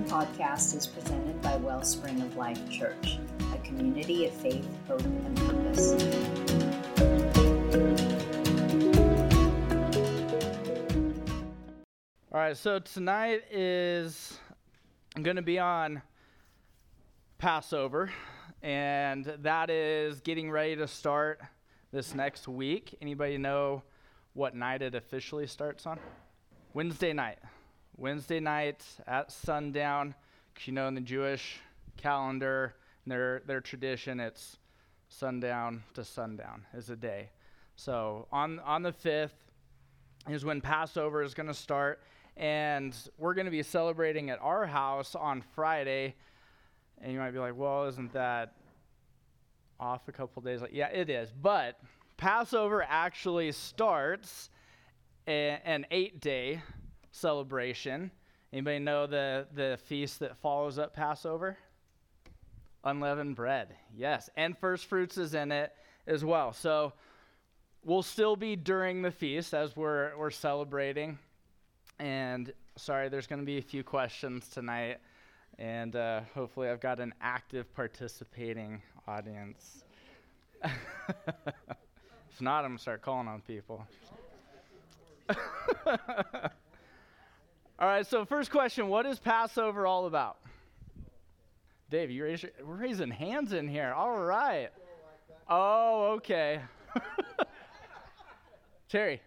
podcast is presented by Wellspring of Life Church, a community of faith, hope, and purpose. All right, so tonight is I'm going to be on Passover, and that is getting ready to start this next week. Anybody know what night it officially starts on? Wednesday night. Wednesday night at sundown. You know, in the Jewish calendar, their their tradition, it's sundown to sundown is a day. So on on the fifth is when Passover is going to start, and we're going to be celebrating at our house on Friday. And you might be like, "Well, isn't that off a couple days?" Like, yeah, it is. But Passover actually starts an eight-day celebration. Anybody know the, the feast that follows up Passover? Unleavened bread. Yes. And first fruits is in it as well. So we'll still be during the feast as we're, we're celebrating. And sorry, there's going to be a few questions tonight. And uh, hopefully, I've got an active participating audience. if not, I'm going to start calling on people. All right, so first question What is Passover all about? Dave, you raise, we're raising hands in here. All right. Oh, okay. Terry.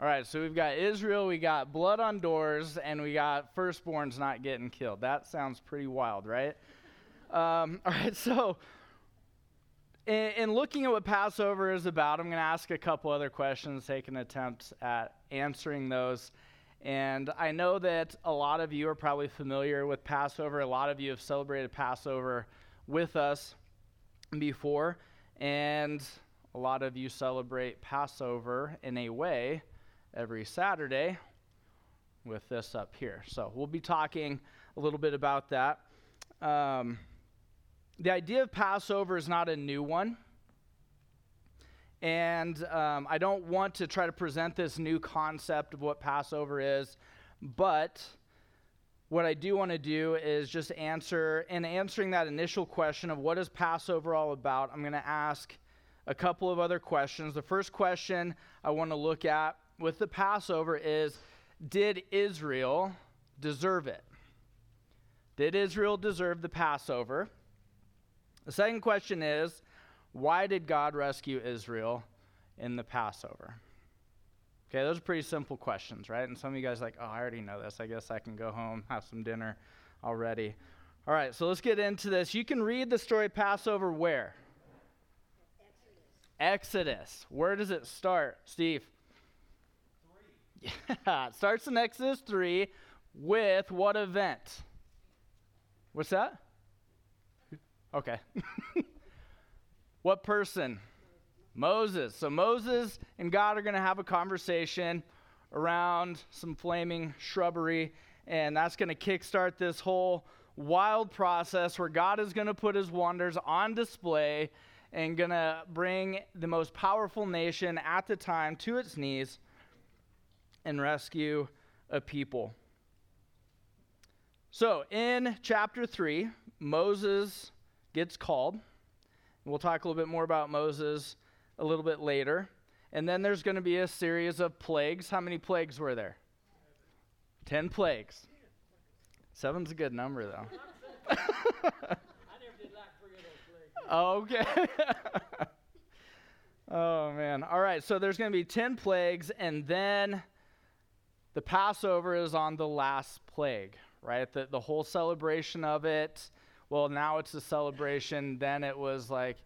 All right, so we've got Israel, we got blood on doors, and we got firstborns not getting killed. That sounds pretty wild, right? Um, all right, so in, in, looking at what Passover is about, I'm going to ask a couple other questions, take an attempt at answering those. And I know that a lot of you are probably familiar with Passover. A lot of you have celebrated Passover with us before. And a lot of you celebrate Passover in a way every Saturday with this up here. So we'll be talking a little bit about that. Um, the idea of Passover is not a new one. And um, I don't want to try to present this new concept of what Passover is, but what I do want to do is just answer, in answering that initial question of what is Passover all about, I'm going to ask a couple of other questions. The first question I want to look at with the Passover is Did Israel deserve it? Did Israel deserve the Passover? The second question is why did God rescue Israel in the Passover? Okay, those are pretty simple questions, right? And some of you guys like, oh, I already know this. I guess I can go home, have some dinner already. All right, so let's get into this. You can read the story Passover where? Exodus. Exodus. Where does it start, Steve? Three. Yeah, it starts in Exodus 3 with what event? What's that? Okay. what person? Moses. So Moses and God are going to have a conversation around some flaming shrubbery, and that's going to kickstart this whole wild process where God is going to put his wonders on display and going to bring the most powerful nation at the time to its knees and rescue a people. So, in chapter 3, Moses gets called. We'll talk a little bit more about Moses a little bit later. And then there's going to be a series of plagues. How many plagues were there? Ten plagues. Seven's a good number, though. okay. oh, man. All right, so there's going to be 10 plagues, and then the Passover is on the last plague, right? The, the whole celebration of it well, now it's a celebration. Then it was like,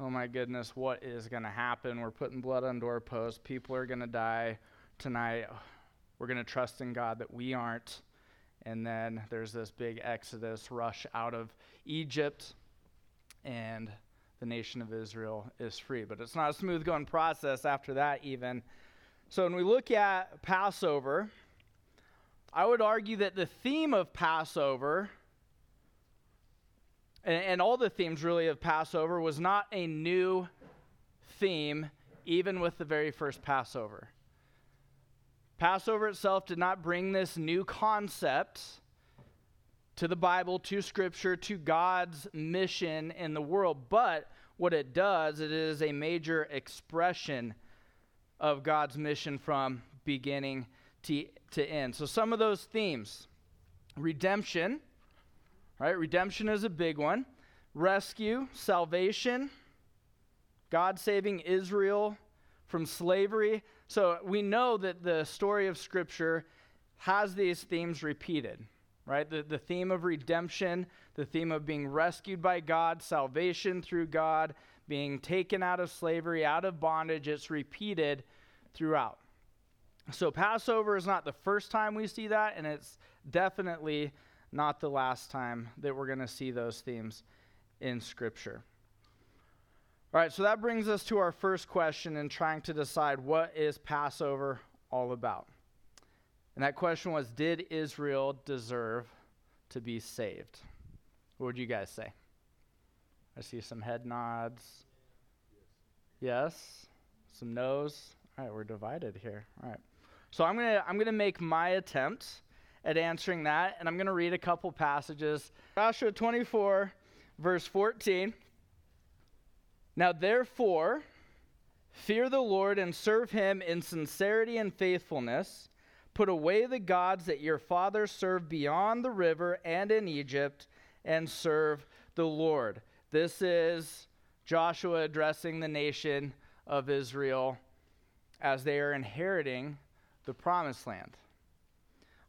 oh my goodness, what is going to happen? We're putting blood on doorposts. People are going to die tonight. We're going to trust in God that we aren't. And then there's this big exodus rush out of Egypt, and the nation of Israel is free. But it's not a smooth going process after that, even. So when we look at Passover, I would argue that the theme of Passover and, and all the themes really of Passover was not a new theme, even with the very first Passover. Passover itself did not bring this new concept to the Bible, to Scripture, to God's mission in the world, but what it does, it is a major expression of God's mission from beginning to, to end. So, some of those themes redemption, right? Redemption is a big one. Rescue, salvation, God saving Israel from slavery. So, we know that the story of Scripture has these themes repeated, right? The, the theme of redemption, the theme of being rescued by God, salvation through God, being taken out of slavery, out of bondage. It's repeated throughout. So, Passover is not the first time we see that, and it's definitely not the last time that we're going to see those themes in Scripture. All right, so that brings us to our first question in trying to decide what is Passover all about. And that question was Did Israel deserve to be saved? What would you guys say? I see some head nods. Yes? Some no's? All right, we're divided here. All right. So I'm going to I'm going to make my attempt at answering that and I'm going to read a couple passages. Joshua 24 verse 14. Now therefore fear the Lord and serve him in sincerity and faithfulness. Put away the gods that your fathers served beyond the river and in Egypt and serve the Lord. This is Joshua addressing the nation of Israel as they are inheriting the promised land.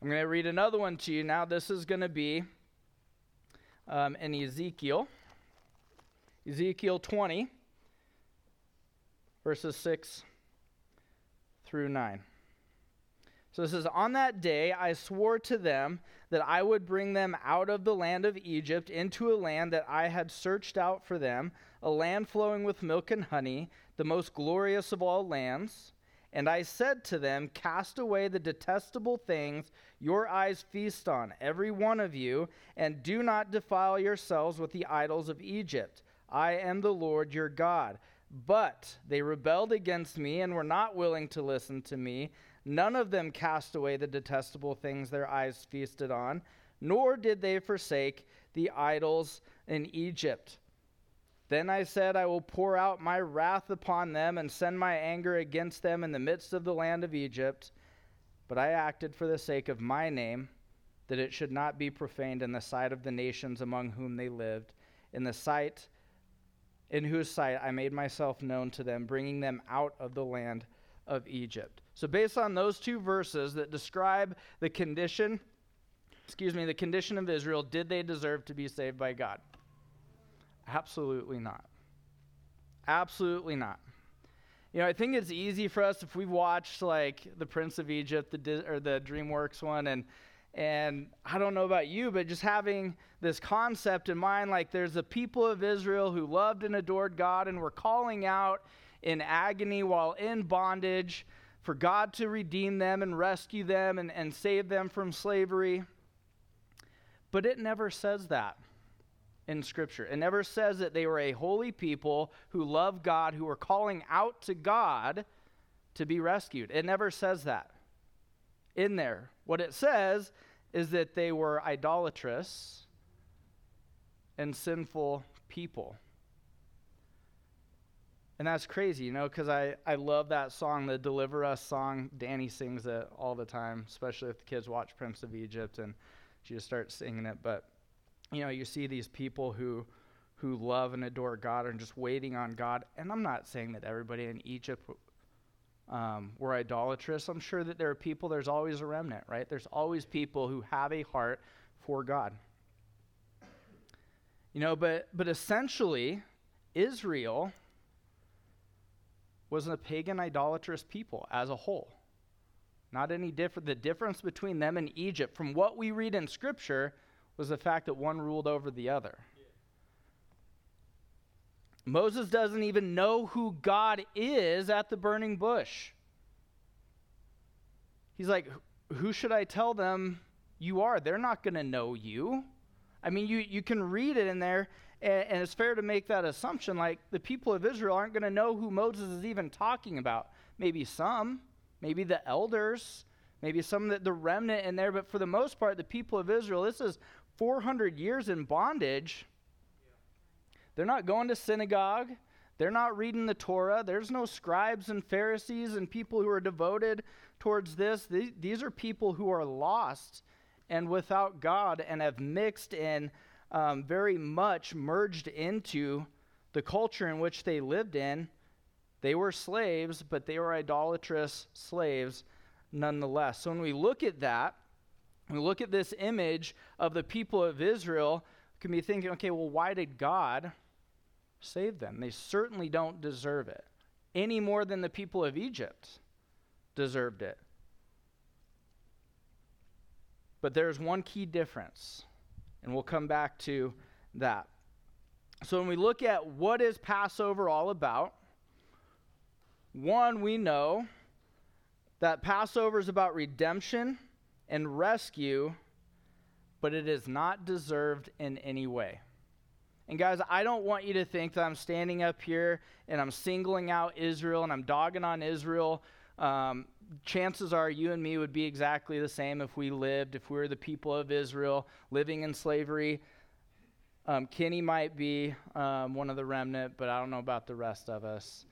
I'm going to read another one to you now. This is going to be um, in Ezekiel. Ezekiel 20, verses 6 through 9. So it says, On that day I swore to them that I would bring them out of the land of Egypt into a land that I had searched out for them, a land flowing with milk and honey, the most glorious of all lands. And I said to them, Cast away the detestable things your eyes feast on, every one of you, and do not defile yourselves with the idols of Egypt. I am the Lord your God. But they rebelled against me and were not willing to listen to me. None of them cast away the detestable things their eyes feasted on, nor did they forsake the idols in Egypt. Then I said, I will pour out my wrath upon them and send my anger against them in the midst of the land of Egypt. But I acted for the sake of my name, that it should not be profaned in the sight of the nations among whom they lived, in the sight in whose sight I made myself known to them, bringing them out of the land of Egypt. So, based on those two verses that describe the condition, excuse me, the condition of Israel, did they deserve to be saved by God? Absolutely not. Absolutely not. You know, I think it's easy for us if we've watched like the Prince of Egypt, the or the DreamWorks one, and and I don't know about you, but just having this concept in mind, like there's a people of Israel who loved and adored God and were calling out in agony while in bondage for God to redeem them and rescue them and, and save them from slavery. But it never says that in Scripture. It never says that they were a holy people who love God, who were calling out to God to be rescued. It never says that in there. What it says is that they were idolatrous and sinful people. And that's crazy, you know, because I, I love that song, the Deliver Us song. Danny sings it all the time, especially if the kids watch Prince of Egypt and she just starts singing it. But, you know, you see these people who who love and adore God and just waiting on God. And I'm not saying that everybody in Egypt um, were idolatrous. I'm sure that there are people, there's always a remnant, right? There's always people who have a heart for God. You know, but, but essentially, Israel was a pagan, idolatrous people as a whole. Not any different. The difference between them and Egypt, from what we read in Scripture, was the fact that one ruled over the other. Moses doesn't even know who God is at the burning bush. He's like, Who should I tell them you are? They're not going to know you. I mean, you, you can read it in there, and, and it's fair to make that assumption. Like, the people of Israel aren't going to know who Moses is even talking about. Maybe some, maybe the elders maybe some of the, the remnant in there, but for the most part, the people of Israel, this is 400 years in bondage. They're not going to synagogue. They're not reading the Torah. There's no scribes and Pharisees and people who are devoted towards this. These are people who are lost and without God and have mixed and um, very much merged into the culture in which they lived in. They were slaves, but they were idolatrous slaves nonetheless. So when we look at that, we look at this image of the people of Israel, can be thinking, okay, well, why did God save them? They certainly don't deserve it any more than the people of Egypt deserved it. But there's one key difference, and we'll come back to that. So when we look at what is Passover all about, one, we know that Passover is about redemption and rescue, but it is not deserved in any way. And guys, I don't want you to think that I'm standing up here and I'm singling out Israel and I'm dogging on Israel. Um, chances are you and me would be exactly the same if we lived, if we were the people of Israel living in slavery. Um, Kenny might be um, one of the remnant, but I don't know about the rest of us.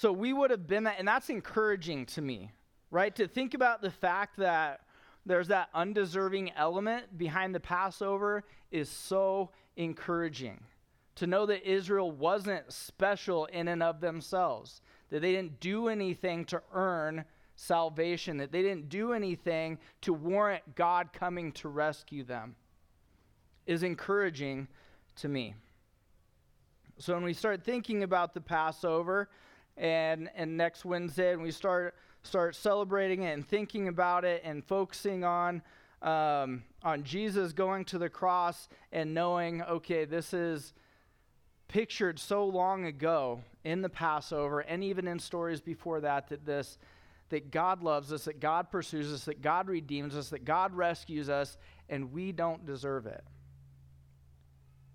So we would have been that, and that's encouraging to me, right? To think about the fact that there's that undeserving element behind the Passover is so encouraging. To know that Israel wasn't special in and of themselves, that they didn't do anything to earn salvation, that they didn't do anything to warrant God coming to rescue them, is encouraging to me. So when we start thinking about the Passover, and, and next Wednesday, and we start start celebrating it and thinking about it and focusing on um, on Jesus going to the cross and knowing, okay, this is pictured so long ago in the Passover and even in stories before that that this that God loves us, that God pursues us, that God redeems us, that God rescues us, and we don't deserve it.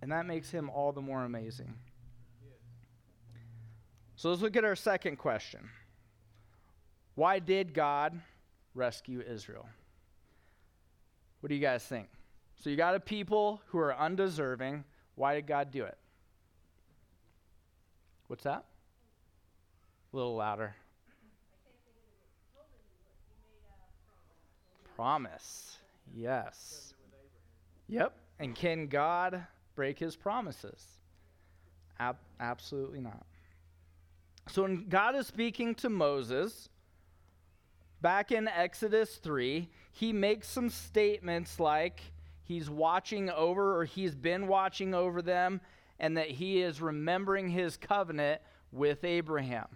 And that makes him all the more amazing. So let's look at our second question. Why did God rescue Israel? What do you guys think? So you got a people who are undeserving. Why did God do it? What's that? A little louder. Promise. Yes. Yep. And can God break his promises? Ab- absolutely not. So when God is speaking to Moses, back in Exodus 3, he makes some statements like he's watching over or he's been watching over them and that he is remembering his covenant with Abraham.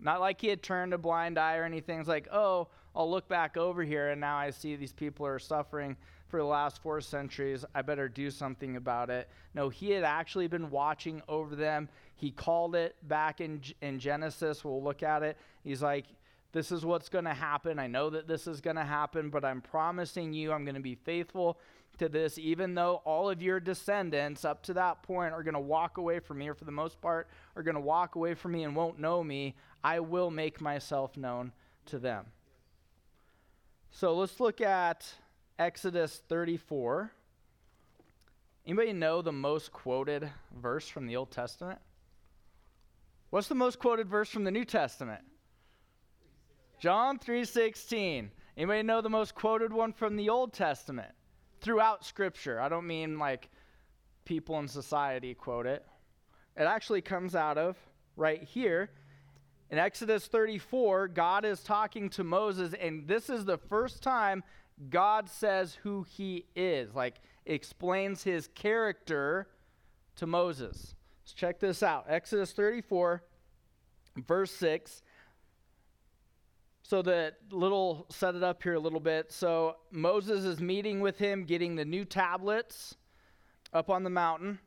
Not like he had turned a blind eye or anything. It's like, oh, I'll look back over here and now I see these people are suffering for the last four centuries. I better do something about it. No, he had actually been watching over them. He called it back in, in Genesis. We'll look at it. He's like, this is what's going to happen. I know that this is going to happen, but I'm promising you I'm going to be faithful to this, even though all of your descendants up to that point are going to walk away from me, or for the most part, are going to walk away from me and won't know me. I will make myself known to them. So let's look at Exodus 34. Anybody know the most quoted verse from the Old Testament? What's the most quoted verse from the New Testament? John 3:16. Anybody know the most quoted one from the Old Testament? Throughout scripture. I don't mean like people in society quote it. It actually comes out of right here in Exodus 34, God is talking to Moses, and this is the first time God says who he is, like explains his character to Moses. Let's check this out. Exodus 34, verse 6. So the little set it up here a little bit. So Moses is meeting with him, getting the new tablets up on the mountain.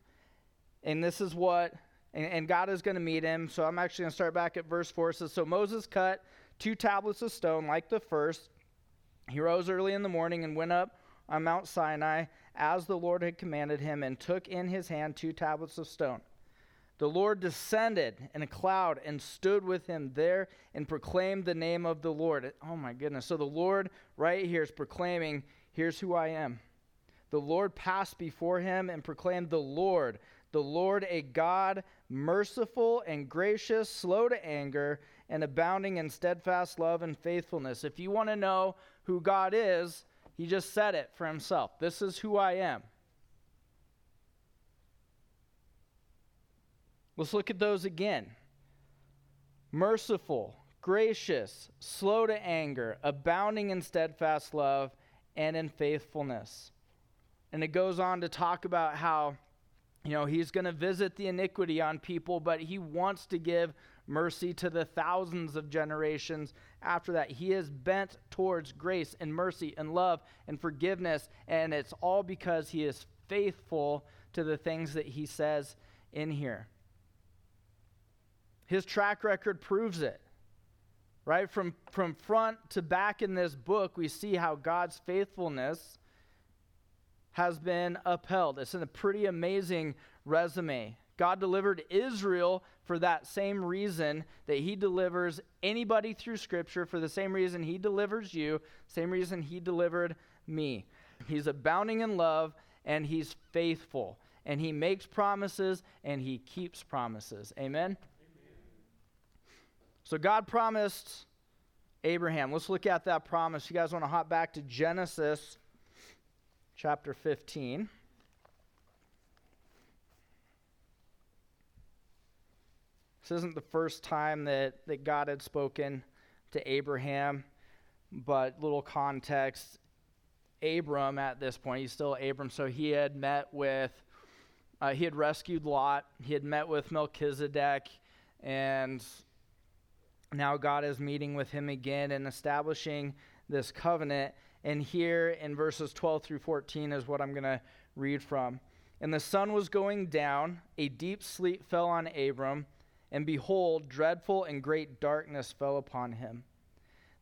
And this is what and, and God is going to meet him. So I'm actually going to start back at verse 4. It says, So Moses cut two tablets of stone like the first. He rose early in the morning and went up on Mount Sinai as the Lord had commanded him and took in his hand two tablets of stone. The Lord descended in a cloud and stood with him there and proclaimed the name of the Lord. Oh my goodness. So the Lord, right here, is proclaiming, Here's who I am. The Lord passed before him and proclaimed, The Lord, the Lord, a God merciful and gracious, slow to anger, and abounding in steadfast love and faithfulness. If you want to know who God is, he just said it for himself. This is who I am. Let's look at those again. Merciful, gracious, slow to anger, abounding in steadfast love and in faithfulness. And it goes on to talk about how, you know, he's going to visit the iniquity on people, but he wants to give mercy to the thousands of generations after that. He is bent towards grace and mercy and love and forgiveness, and it's all because he is faithful to the things that he says in here. His track record proves it. Right? From, from front to back in this book, we see how God's faithfulness has been upheld. It's a pretty amazing resume. God delivered Israel for that same reason that he delivers anybody through scripture for the same reason he delivers you, same reason he delivered me. He's abounding in love and he's faithful and he makes promises and he keeps promises. Amen. So God promised Abraham. Let's look at that promise. You guys want to hop back to Genesis chapter 15. This isn't the first time that, that God had spoken to Abraham, but little context. Abram, at this point, he's still Abram, so he had met with, uh, he had rescued Lot, he had met with Melchizedek, and now God is meeting with him again and establishing this covenant. And here in verses 12 through 14 is what I'm going to read from. And the sun was going down, a deep sleep fell on Abram, and behold, dreadful and great darkness fell upon him.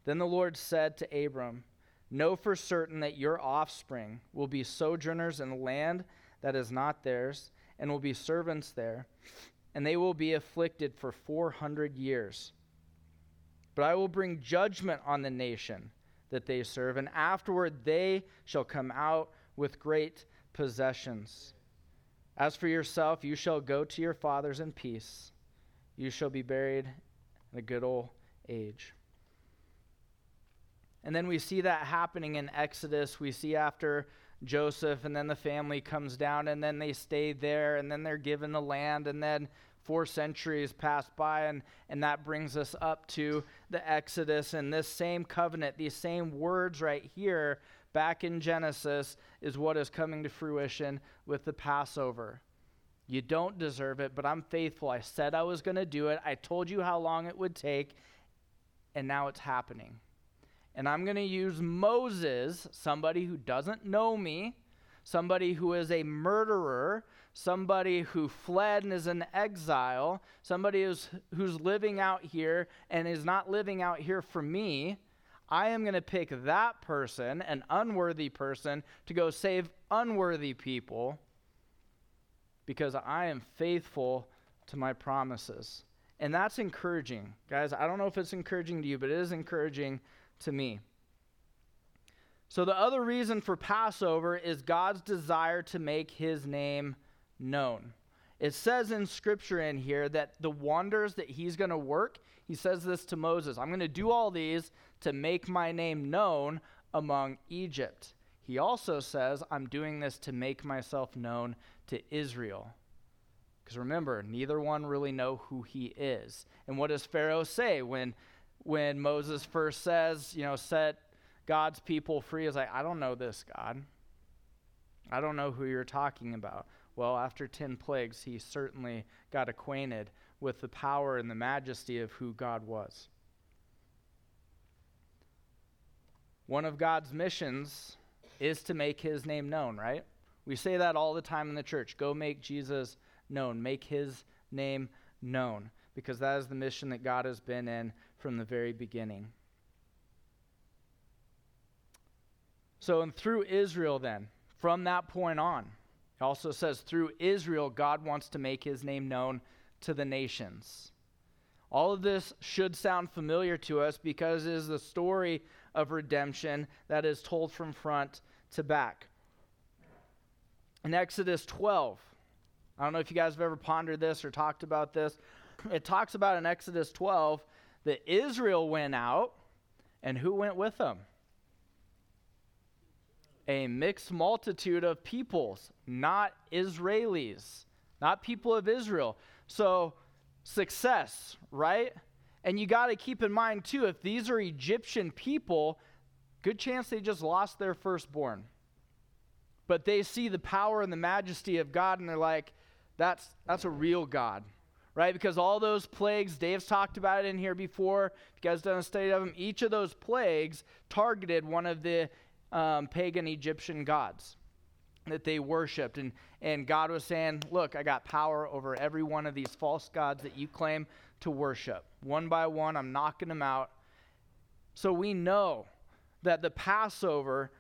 Then the Lord said to Abram, Know for certain that your offspring will be sojourners in a land that is not theirs, and will be servants there, and they will be afflicted for 400 years. But I will bring judgment on the nation that they serve, and afterward they shall come out with great possessions. As for yourself, you shall go to your fathers in peace. You shall be buried in a good old age. And then we see that happening in Exodus. We see after Joseph, and then the family comes down, and then they stay there, and then they're given the land, and then four centuries pass by, and, and that brings us up to the Exodus. And this same covenant, these same words right here, back in Genesis, is what is coming to fruition with the Passover. You don't deserve it, but I'm faithful. I said I was going to do it. I told you how long it would take, and now it's happening. And I'm going to use Moses, somebody who doesn't know me, somebody who is a murderer, somebody who fled and is in exile, somebody who's, who's living out here and is not living out here for me, I am going to pick that person, an unworthy person, to go save unworthy people because I am faithful to my promises. And that's encouraging. Guys, I don't know if it's encouraging to you, but it is encouraging to me. So, the other reason for Passover is God's desire to make his name known. It says in scripture in here that the wonders that he's going to work, he says this to Moses I'm going to do all these to make my name known among Egypt. He also says, I'm doing this to make myself known to Israel. Because remember, neither one really know who he is. And what does Pharaoh say when when Moses first says, you know, set God's people free? Is like, I don't know this God. I don't know who you're talking about. Well, after 10 plagues, he certainly got acquainted with the power and the majesty of who God was. One of God's missions is to make his name known, right? We say that all the time in the church. Go make Jesus known, make his name known, because that is the mission that God has been in from the very beginning. So, and through Israel, then, from that point on, it also says through Israel, God wants to make his name known to the nations. All of this should sound familiar to us because it is the story of redemption that is told from front to back. In Exodus 12, I don't know if you guys have ever pondered this or talked about this. It talks about in Exodus 12 that Israel went out, and who went with them? A mixed multitude of peoples, not Israelis, not people of Israel. So, success, right? And you got to keep in mind, too, if these are Egyptian people, good chance they just lost their firstborn. But they see the power and the majesty of God, and they're like, that's, that's a real God, right? Because all those plagues, Dave's talked about it in here before. If you guys done a study of them, each of those plagues targeted one of the um, pagan Egyptian gods that they worshiped. And, and God was saying, Look, I got power over every one of these false gods that you claim to worship. One by one, I'm knocking them out. So we know that the Passover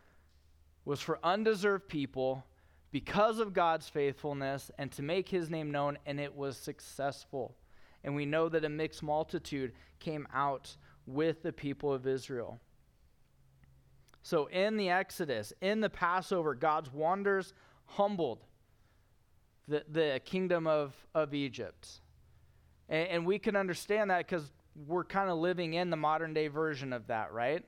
was for undeserved people because of God's faithfulness and to make his name known, and it was successful. And we know that a mixed multitude came out with the people of Israel. So, in the Exodus, in the Passover, God's wonders humbled the, the kingdom of, of Egypt. And, and we can understand that because we're kind of living in the modern day version of that, right?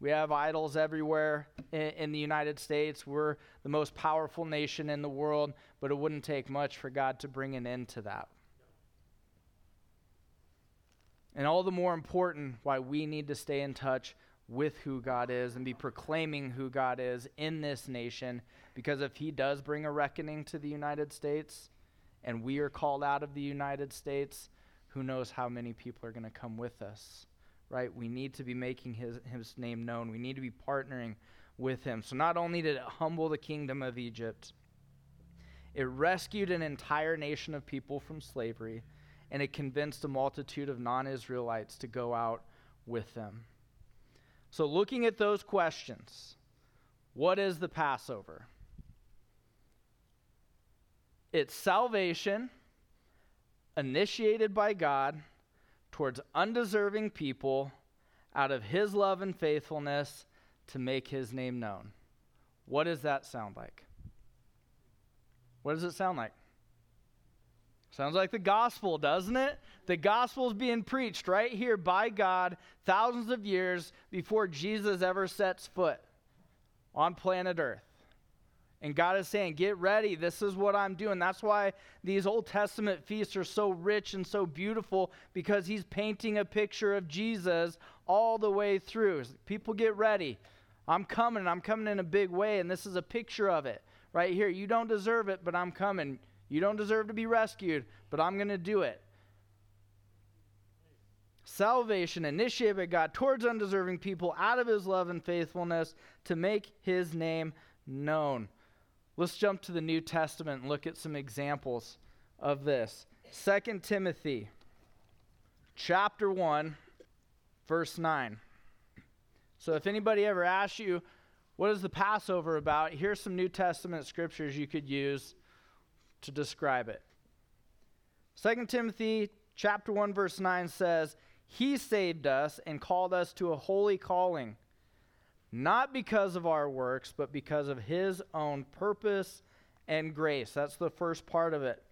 We have idols everywhere in, in, the United States. We're the most powerful nation in the world, but it wouldn't take much for God to bring an end to that. And all the more important why we need to stay in touch with who God is and be proclaiming who God is in this nation. Because if He does bring a reckoning to the United States and we are called out of the United States, who knows how many people are going to come with us, right? We need to be making his, his name known. We need to be partnering with Him. So not only did it humble the kingdom of Egypt, it rescued an entire nation of people from slavery, and it convinced a multitude of non Israelites to go out with them. So, looking at those questions, what is the Passover? It's salvation initiated by God towards undeserving people out of his love and faithfulness to make his name known. What does that sound like? What does it sound like? Sounds like the gospel, doesn't it? The gospel is being preached right here by God thousands of years before Jesus ever sets foot on planet Earth. And God is saying, Get ready. This is what I'm doing. That's why these Old Testament feasts are so rich and so beautiful because He's painting a picture of Jesus all the way through. People get ready. I'm coming. I'm coming in a big way. And this is a picture of it right here. You don't deserve it, but I'm coming. You don't deserve to be rescued, but I'm going to do it. Salvation initiated by God towards undeserving people out of his love and faithfulness to make his name known. Let's jump to the New Testament and look at some examples of this. 2 Timothy chapter 1 verse 9. So if anybody ever asks you what is the Passover about, here's some New Testament scriptures you could use to describe it. 2 Timothy chapter 1 verse 9 says, "He saved us and called us to a holy calling, not because of our works, but because of his own purpose and grace." That's the first part of it.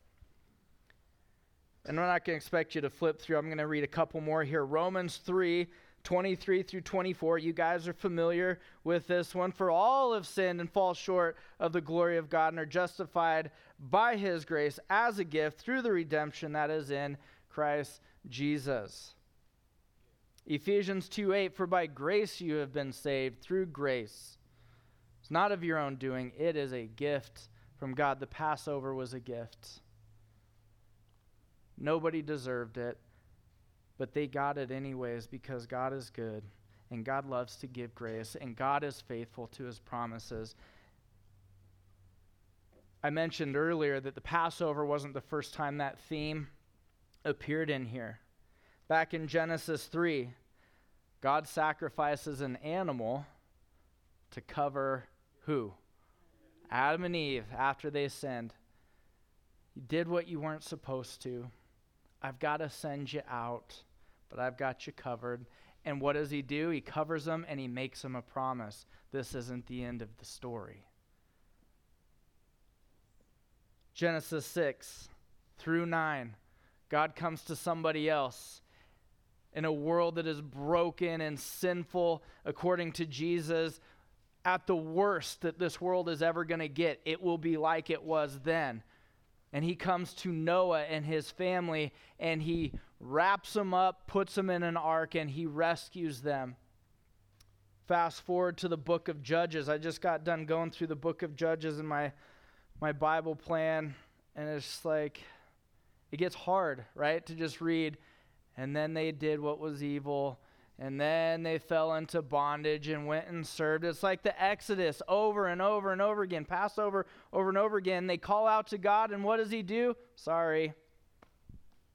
And I'm not going to expect you to flip through. I'm going to read a couple more here. Romans 3 23 through 24. You guys are familiar with this one. For all have sinned and fall short of the glory of God and are justified by his grace as a gift through the redemption that is in Christ Jesus. Ephesians 2 8, for by grace you have been saved through grace. It's not of your own doing, it is a gift from God. The Passover was a gift. Nobody deserved it but they got it anyways because God is good and God loves to give grace and God is faithful to his promises. I mentioned earlier that the Passover wasn't the first time that theme appeared in here. Back in Genesis 3, God sacrifices an animal to cover who? Adam and Eve after they sinned. You did what you weren't supposed to. I've got to send you out, but I've got you covered. And what does he do? He covers them and he makes them a promise. This isn't the end of the story. Genesis 6 through 9, God comes to somebody else in a world that is broken and sinful, according to Jesus, at the worst that this world is ever going to get, it will be like it was then. And he comes to Noah and his family, and he wraps them up, puts them in an ark, and he rescues them. Fast forward to the book of Judges. I just got done going through the book of Judges in my, my Bible plan, and it's like, it gets hard, right, to just read and then they did what was evil, and then they fell into bondage and went and served. It's like the Exodus over and over and over again, Passover over and over again. They call out to God, and what does He do? Sorry,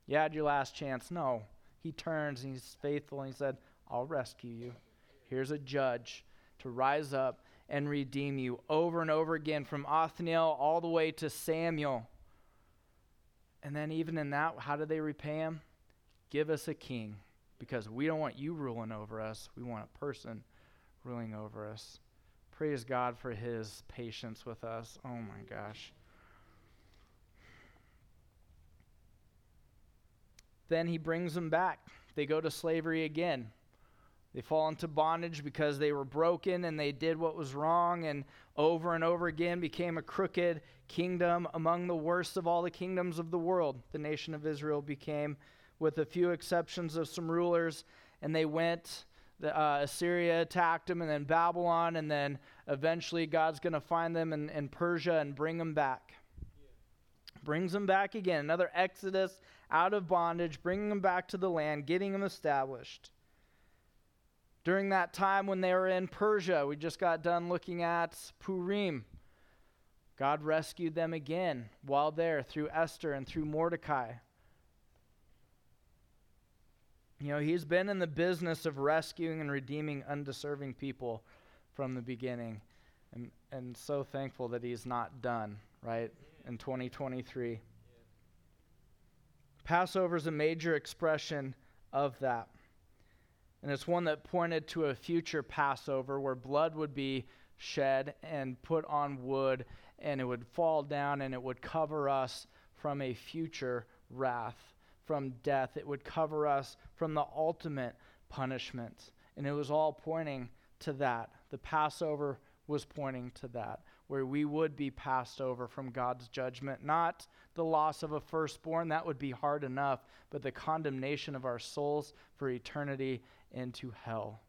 you had your last chance. No, He turns and He's faithful, and He said, I'll rescue you. Here's a judge to rise up and redeem you over and over again from Othniel all the way to Samuel. And then, even in that, how do they repay him? Give us a king because we don't want you ruling over us. We want a person ruling over us. Praise God for his patience with us. Oh my gosh. Then he brings them back. They go to slavery again. They fall into bondage because they were broken and they did what was wrong, and over and over again became a crooked kingdom among the worst of all the kingdoms of the world. The nation of Israel became with a few exceptions of some rulers, and they went. The, uh, Assyria attacked them, and then Babylon, and then eventually God's going to find them in, in Persia and bring them back. Yeah. Brings them back again. Another exodus out of bondage, bringing them back to the land, getting them established. During that time when they were in Persia, we just got done looking at Purim. God rescued them again while there through Esther and through Mordecai. You know, he's been in the business of rescuing and redeeming undeserving people from the beginning. And, and so thankful that he's not done, right, in 2023. Yeah. Passover is a major expression of that. And it's one that pointed to a future Passover where blood would be shed and put on wood, and it would fall down and it would cover us from a future wrath from death. It would cover us from the ultimate punishment. And it was all pointing to that. The Passover was pointing to that, where we would be passed over from God's judgment. Not the loss of a firstborn, that would be hard enough, but the condemnation of our souls for eternity into hell.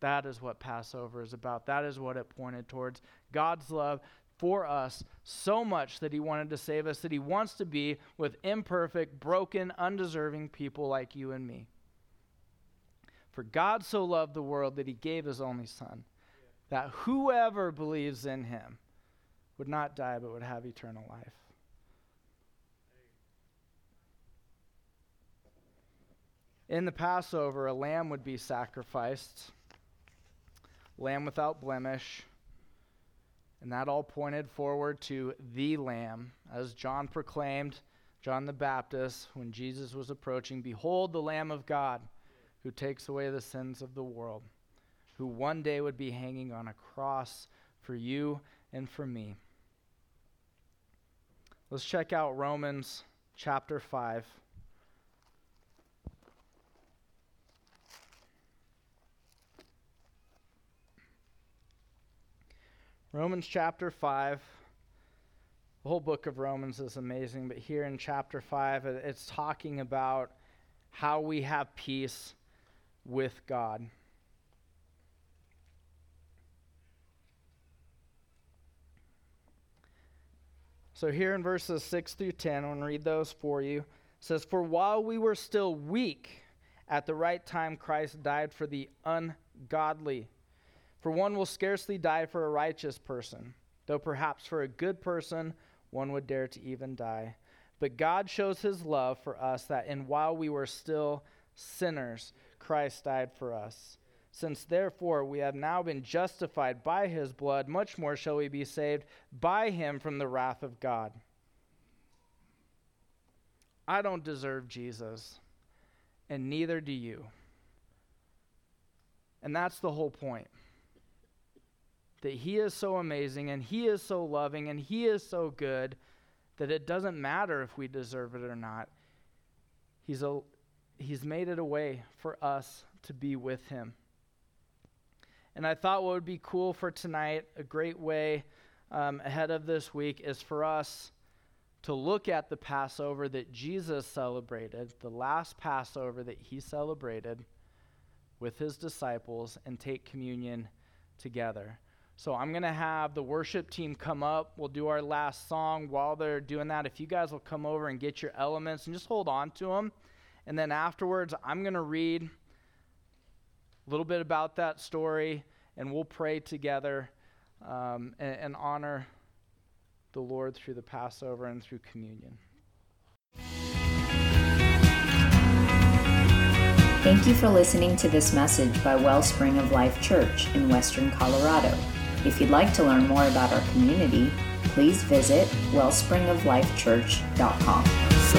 That is what Passover is about. That is what it pointed towards. God's love for us so much that he wanted to save us, that he wants to be with imperfect, broken, undeserving people like you and me. For God so loved the world that he gave his only Son, that whoever believes in him would not die but would have eternal life. In the Passover, a lamb would be sacrificed, lamb without blemish and that all pointed forward to the Lamb, as John proclaimed, John the Baptist, when Jesus was approaching Behold, the Lamb of God who takes away the sins of the world, who one day would be hanging on a cross for you and for me. Let's check out Romans chapter 5. Romans chapter 5. The whole book of Romans is amazing, but here in chapter 5, it's talking about how we have peace with God. So here in verses 6 through 10, I'm going to read those for you. It says, For while we were still weak, at the right time Christ died for the ungodly. For one will scarcely die for a righteous person, though perhaps for a good person one would dare to even die. But God shows his love for us that in while we were still sinners, Christ died for us. Since therefore we have now been justified by his blood, much more shall we be saved by him from the wrath of God. I don't deserve Jesus, and neither do you. And that's the whole point. That He is so amazing, and He is so loving, and He is so good that it doesn't matter if we deserve it or not. He's, a, he's made it a way for us to be with Him. And I thought what would be cool for tonight, a great way um, ahead of this week, is for us to look at the Passover that Jesus celebrated, the last Passover that he celebrated with his disciples, and take communion together. So I'm going to have the worship team come up. We'll do our last song. While they're doing that, if you guys will come over and get your elements and just hold on to them. And then afterwards, I'm going to read a little bit about that story, and we'll pray together um, and, and honor the Lord through the Passover and through communion. Thank you for listening to this message by Wellspring of Life Church in Western Colorado. If you'd like to learn more about our community, please visit wellspringoflifechurch.com. So